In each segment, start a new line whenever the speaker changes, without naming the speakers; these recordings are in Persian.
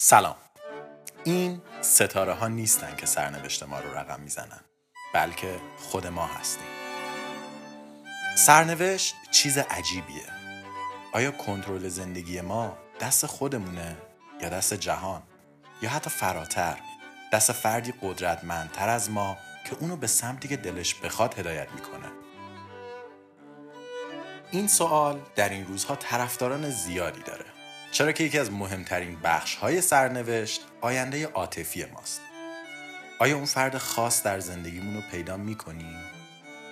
سلام. این ستاره ها نیستن که سرنوشت ما رو رقم می‌زنن بلکه خود ما هستیم. سرنوشت چیز عجیبیه. آیا کنترل زندگی ما دست خودمونه یا دست جهان؟ یا حتی فراتر دست فردی قدرتمندتر از ما که اونو به سمتی که دلش بخواد هدایت می‌کنه؟ این سوال در این روزها طرفداران زیادی داره. چرا که یکی از مهمترین بخش های سرنوشت آینده عاطفی ماست آیا اون فرد خاص در زندگیمون رو پیدا می‌کنیم؟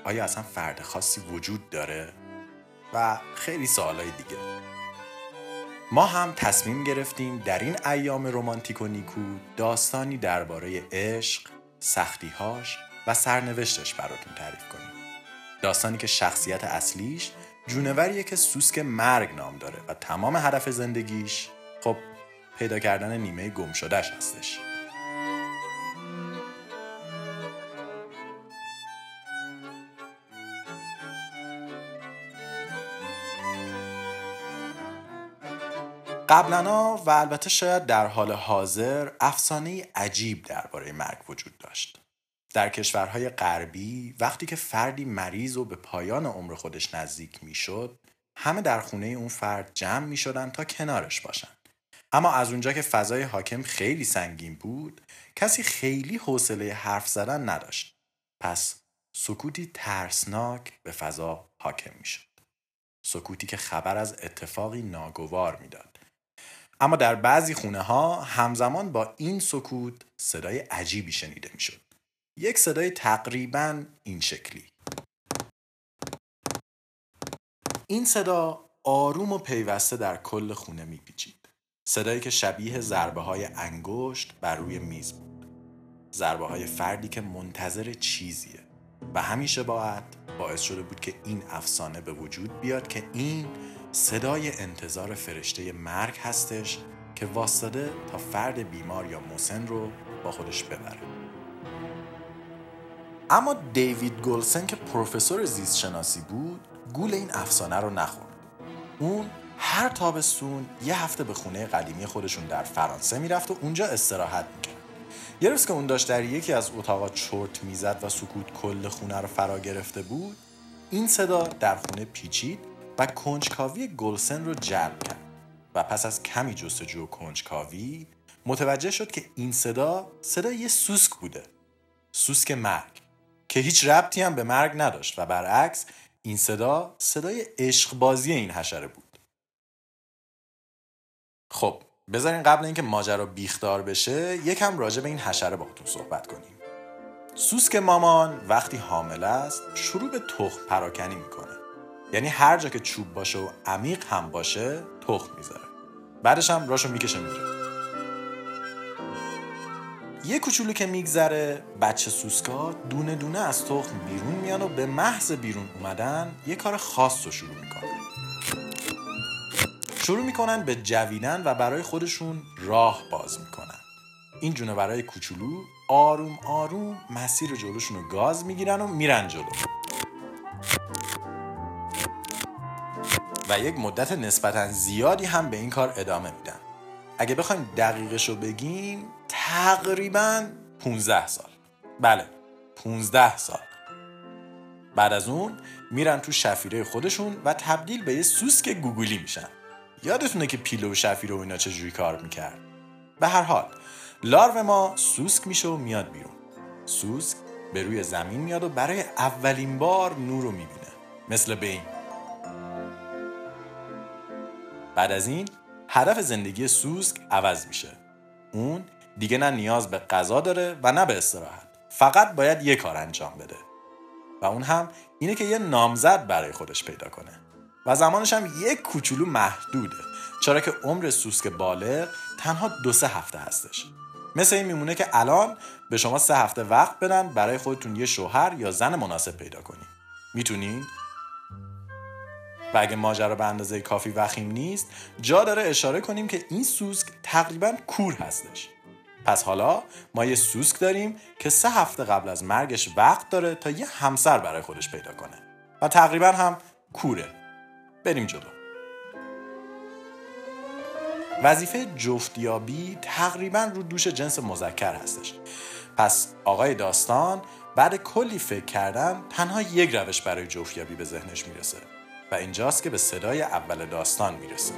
آیا اصلا فرد خاصی وجود داره؟ و خیلی سوالای دیگه ما هم تصمیم گرفتیم در این ایام رومانتیک و نیکو داستانی درباره عشق، سختیهاش و سرنوشتش براتون تعریف کنیم داستانی که شخصیت اصلیش جونوریه که سوسک مرگ نام داره و تمام هدف زندگیش خب پیدا کردن نیمه گم شدهش هستش. قبلنا و البته شاید در حال حاضر افسانه عجیب درباره مرگ وجود داشت. در کشورهای غربی وقتی که فردی مریض و به پایان عمر خودش نزدیک می‌شد همه در خونه اون فرد جمع می شدن تا کنارش باشن. اما از اونجا که فضای حاکم خیلی سنگین بود کسی خیلی حوصله حرف زدن نداشت. پس سکوتی ترسناک به فضا حاکم می شد سکوتی که خبر از اتفاقی ناگوار می‌داد. اما در بعضی خونه ها همزمان با این سکوت صدای عجیبی شنیده می شد یک صدای تقریبا این شکلی. این صدا آروم و پیوسته در کل خونه میپیچید. صدایی که شبیه ضربه های انگشت بر روی میز بود. ضربه های فردی که منتظر چیزیه. و همیشه باید باعث شده بود که این افسانه به وجود بیاد که این صدای انتظار فرشته مرگ هستش که واسطه تا فرد بیمار یا مسن رو با خودش ببره. اما دیوید گولسن که پروفسور زیست شناسی بود گول این افسانه رو نخورد. اون هر تابستون یه هفته به خونه قدیمی خودشون در فرانسه می‌رفت و اونجا استراحت می‌کرد. یه روز که اون داشت در یکی از اتاقا چرت می‌زد و سکوت کل خونه رو فرا گرفته بود این صدا در خونه پیچید و کنجکاوی گلسن رو جلب کرد. و پس از کمی جستجو و کنجکاوی متوجه شد که این صدا صدا یه سوسک بوده. سوسک مرگ. که هیچ ربطی هم به مرگ نداشت و برعکس این صدا صدای عشق بازی این حشره بود. خب بذارین قبل اینکه ماجرا بیختار بشه یکم راجع به این حشره باهاتون صحبت کنیم. سوسک مامان وقتی حامل است شروع به تخم پراکنی می‌کنه. یعنی هر جا که چوب باشه و عمیق هم باشه تخم می‌ذاره. بعدش هم راشو می‌کشه میره. یه کوچولو که میگذره بچه سوسکا دونه دونه از تخم بیرون میان و به محض بیرون اومدن یه کار خاص رو شروع می‌کنن. شروع می‌کنن به جویدن و برای خودشون راه باز می‌کنن. این جونه برای کوچولو آروم آروم مسیر جلوشون رو گاز می‌گیرن و میرن جلو. و یک مدت نسبتا زیادی هم به این کار ادامه میدن. اگه بخوایم دقیقش رو بگیم تقریبا 15 سال. بله 15 سال. بعد از اون میرن تو شفیره خودشون و تبدیل به یه سوسک گوگلی میشن. یادتونه که پیلو و شفیره و اینا چجوری کار می‌کرد؟ به هر حال لارو ما سوسک میشه و میاد بیرون. سوسک به روی زمین میاد و برای اولین بار نور رو می‌بینه. مثل بین. بعد از این هدف زندگی سوسک عوض میشه. اون دیگه نه نیاز به غذا داره و نه به استراحت. فقط باید یه کار انجام بده. و اون هم اینه که یه نامزد برای خودش پیدا کنه. و زمانش هم یک کوچولو محدوده. چرا که عمر سوسک بالغ تنها دو سه هفته هستش. مثل این میمونه که الان به شما سه هفته وقت بدن برای خودتون یه شوهر یا زن مناسب پیدا کنید می‌تونین؟ و اگه ماجرا به اندازه کافی وخیم نیست جا داره اشاره کنیم که این سوسک تقریبا کور هستش. پس حالا ما یه سوسک داریم که سه هفته قبل از مرگش وقت داره تا یه همسر برای خودش پیدا کنه. و تقریبا هم کوره. بریم جلو. وظیفه جفتیابی تقریبا رو دوش جنس مذکر هستش. پس آقای داستان بعد کلی فکر کردن تنها یک روش برای جفتیابی به ذهنش می‌رسه و اینجاست که به صدای اول داستان می‌رسه.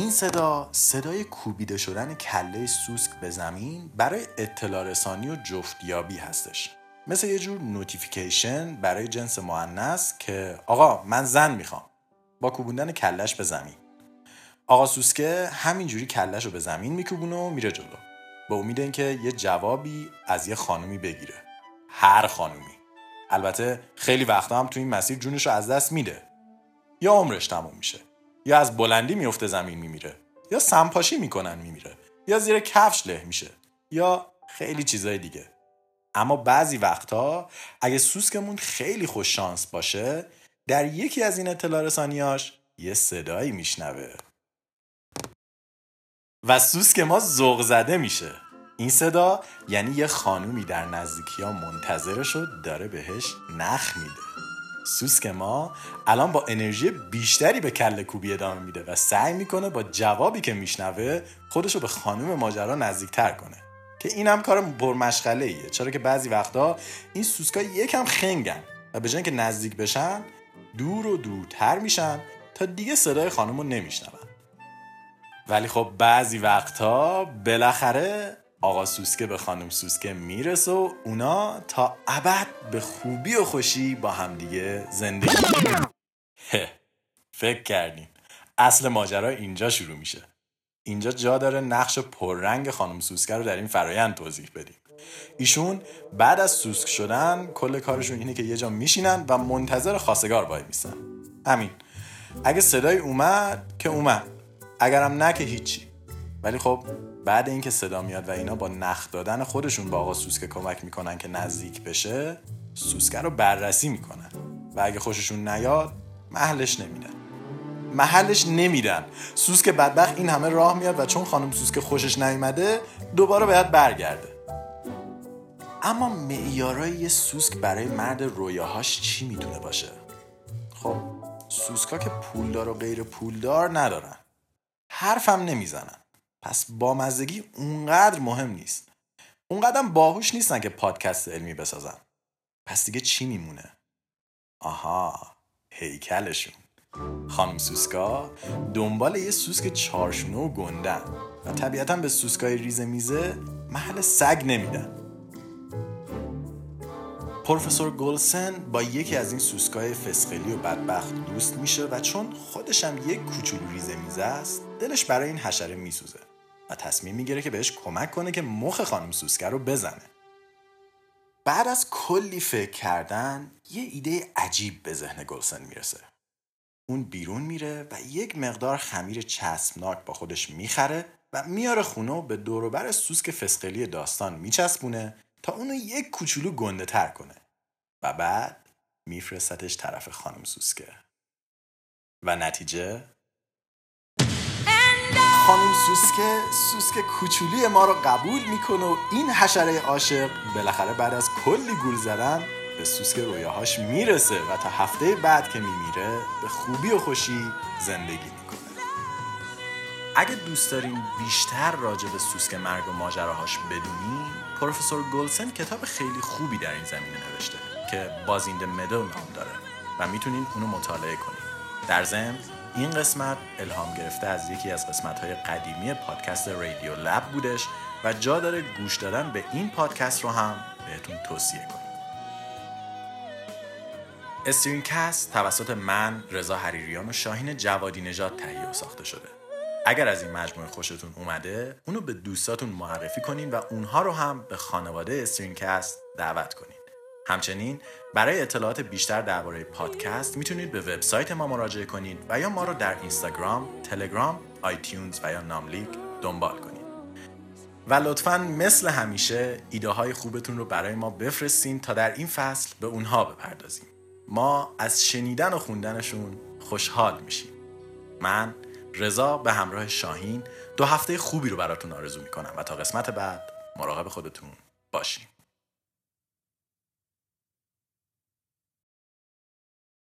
این صدا صدای کوبیده شدن کله سوسک به زمین برای اطلاع رسانی و جفتیابی هستش. مثل یه جور notification برای جنس مونث که آقا من زن می‌خوام. با کوبوندن کلش به زمین. آقا سوسکه همینجوری کلش رو به زمین میکوبونه و میره جلو. به امید اینکه یه جوابی از یه خانومی بگیره. هر خانومی. البته خیلی وقتا هم تو این مسیر جونش رو از دست میده. یا عمرش تموم میشه. یا از بلندی میفته زمین میمیره یا سمپاشی می‌کنن میمیره یا زیر کفش له میشه یا خیلی چیزای دیگه. اما بعضی وقتا اگه سوسکمون خیلی خوش شانس باشه در یکی از این اطلاع رسانیاش یه صدایی میشنوه. و سوسک ما ذوق زده میشه. این صدا یعنی یه خانومی در نزدیکی ها منتظرش داره بهش نخ میده. سوسک ما الان با انرژی بیشتری به کل کوبی ادامه میده و سعی می‌کنه با جوابی که میشنوه خودشو به خانوم ماجرا نزدیکتر کنه. که اینم کار پرمشغله ایه چرا که بعضی وقتا این سوسکا یکم خنگن و به جای که نزدیک بشن دور و دورتر میشن تا دیگه صدای خانم رو نمیشنون. ولی خب بعضی وقتا بالاخره آقا سوسکه به خانم سوسکه می‌رسه و اونا تا ابد به خوبی و خوشی با همدیگه زندگی فکر کردین. اصل ماجرا اینجا شروع میشه. اینجا جا داره نقش پررنگ خانم سوسکه رو در این فرایند توضیح بدیم. ایشون بعد از سوسک شدن کل کارشون اینه که یه جا میشینن و منتظر خواستگار وای میسن همین. اگه صدای اومد که اومد. اگرم نه که هیچی. ولی خب بعد اینکه صدا میاد و اینا با نخ دادن خودشون با آقا سوسکه کمک می‌کنن که نزدیک بشه سوسکه رو بررسی می‌کنن. و اگه خوششون نیاد محلش نمیدن محلش نمیدن سوسک بدبخت این همه راه میاد و چون خانم سوسک خوشش نیومده دوباره باید برگرده. اما معیارای یه سوسک برای مرد رویاهاش چی می‌تونه باشه؟ خب سوسکا که پولدار و غیر پولدار ندارن. حرفم نمی‌زنن. پس بامزدگی اونقدر مهم نیست. اونقدر باهوش نیستن که پادکست علمی بسازن. پس دیگه چی میمونه؟ آها هیکلشون. خانم سوسکا دنبال یه سوسک چارشونه و گندن و طبیعتا به سوسکای ریز میزه محل سگ نمیدن. پروفسور گولسن با یکی از این سوسکای فسخلی و بدبخت دوست میشه و چون خودشم یک کوچولو ریزه میزه است دلش برای این حشره میسوزه. و تصمیم می‌گیره که بهش کمک کنه که مخ خانم سوسکه رو بزنه. بعد از کلی فکر کردن یه ایده عجیب به ذهن گلسن می‌رسه. اون بیرون میره و یک مقدار خمیر چسبناک با خودش می‌خره و میاره خونه و به دوروبر سوسک فسقلی داستان میچسبونه تا اونو یک کوچولو گنده تر کنه. و بعد میفرستتش طرف خانم سوسکه. و نتیجه؟ خانم سوسکه سوسکه کوچولی ما رو قبول می‌کنه و این حشره عاشق بالاخره بعد از کلی گول زدن به سوسک رویاهاش می‌رسه و تا هفته بعد که میمیره به خوبی و خوشی زندگی می‌کنه. اگه دوست دارین بیشتر راجع به سوسک مرگ و ماجراهاش بدونین پروفسور گولسن کتاب خیلی خوبی در این زمینه نوشته که بازینده مدل نام داره و می‌تونین اونو مطالعه کنین. در ضمن این قسمت الهام گرفته از یکی از قسمت های قدیمی پادکست رادیو لب بودش و جا داره گوش دادن به این پادکست رو هم بهتون توصیه کنیم. استرینکست توسط من رضا حریریان و شاهین جوادی نژاد تهیه و ساخته شده. اگر از این مجموعه خوشتون اومده اونو به دوستاتون معرفی کنین و اونها رو هم به خانواده استرینکست دعوت کنین. همچنین برای اطلاعات بیشتر درباره پادکست می‌تونید به وبسایت ما مراجعه کنید و یا ما رو در اینستاگرام، تلگرام، iTunes و یا ناملیک دنبال کنید. و لطفا مثل همیشه ایده های خوبتون رو برای ما بفرستین تا در این فصل به اونها بپردازیم. ما از شنیدن و خوندنشون خوشحال میشیم. من رضا به همراه شاهین دو هفته خوبی رو براتون آرزو می‌کنم و تا قسمت بعد مراقب خودتون باشین.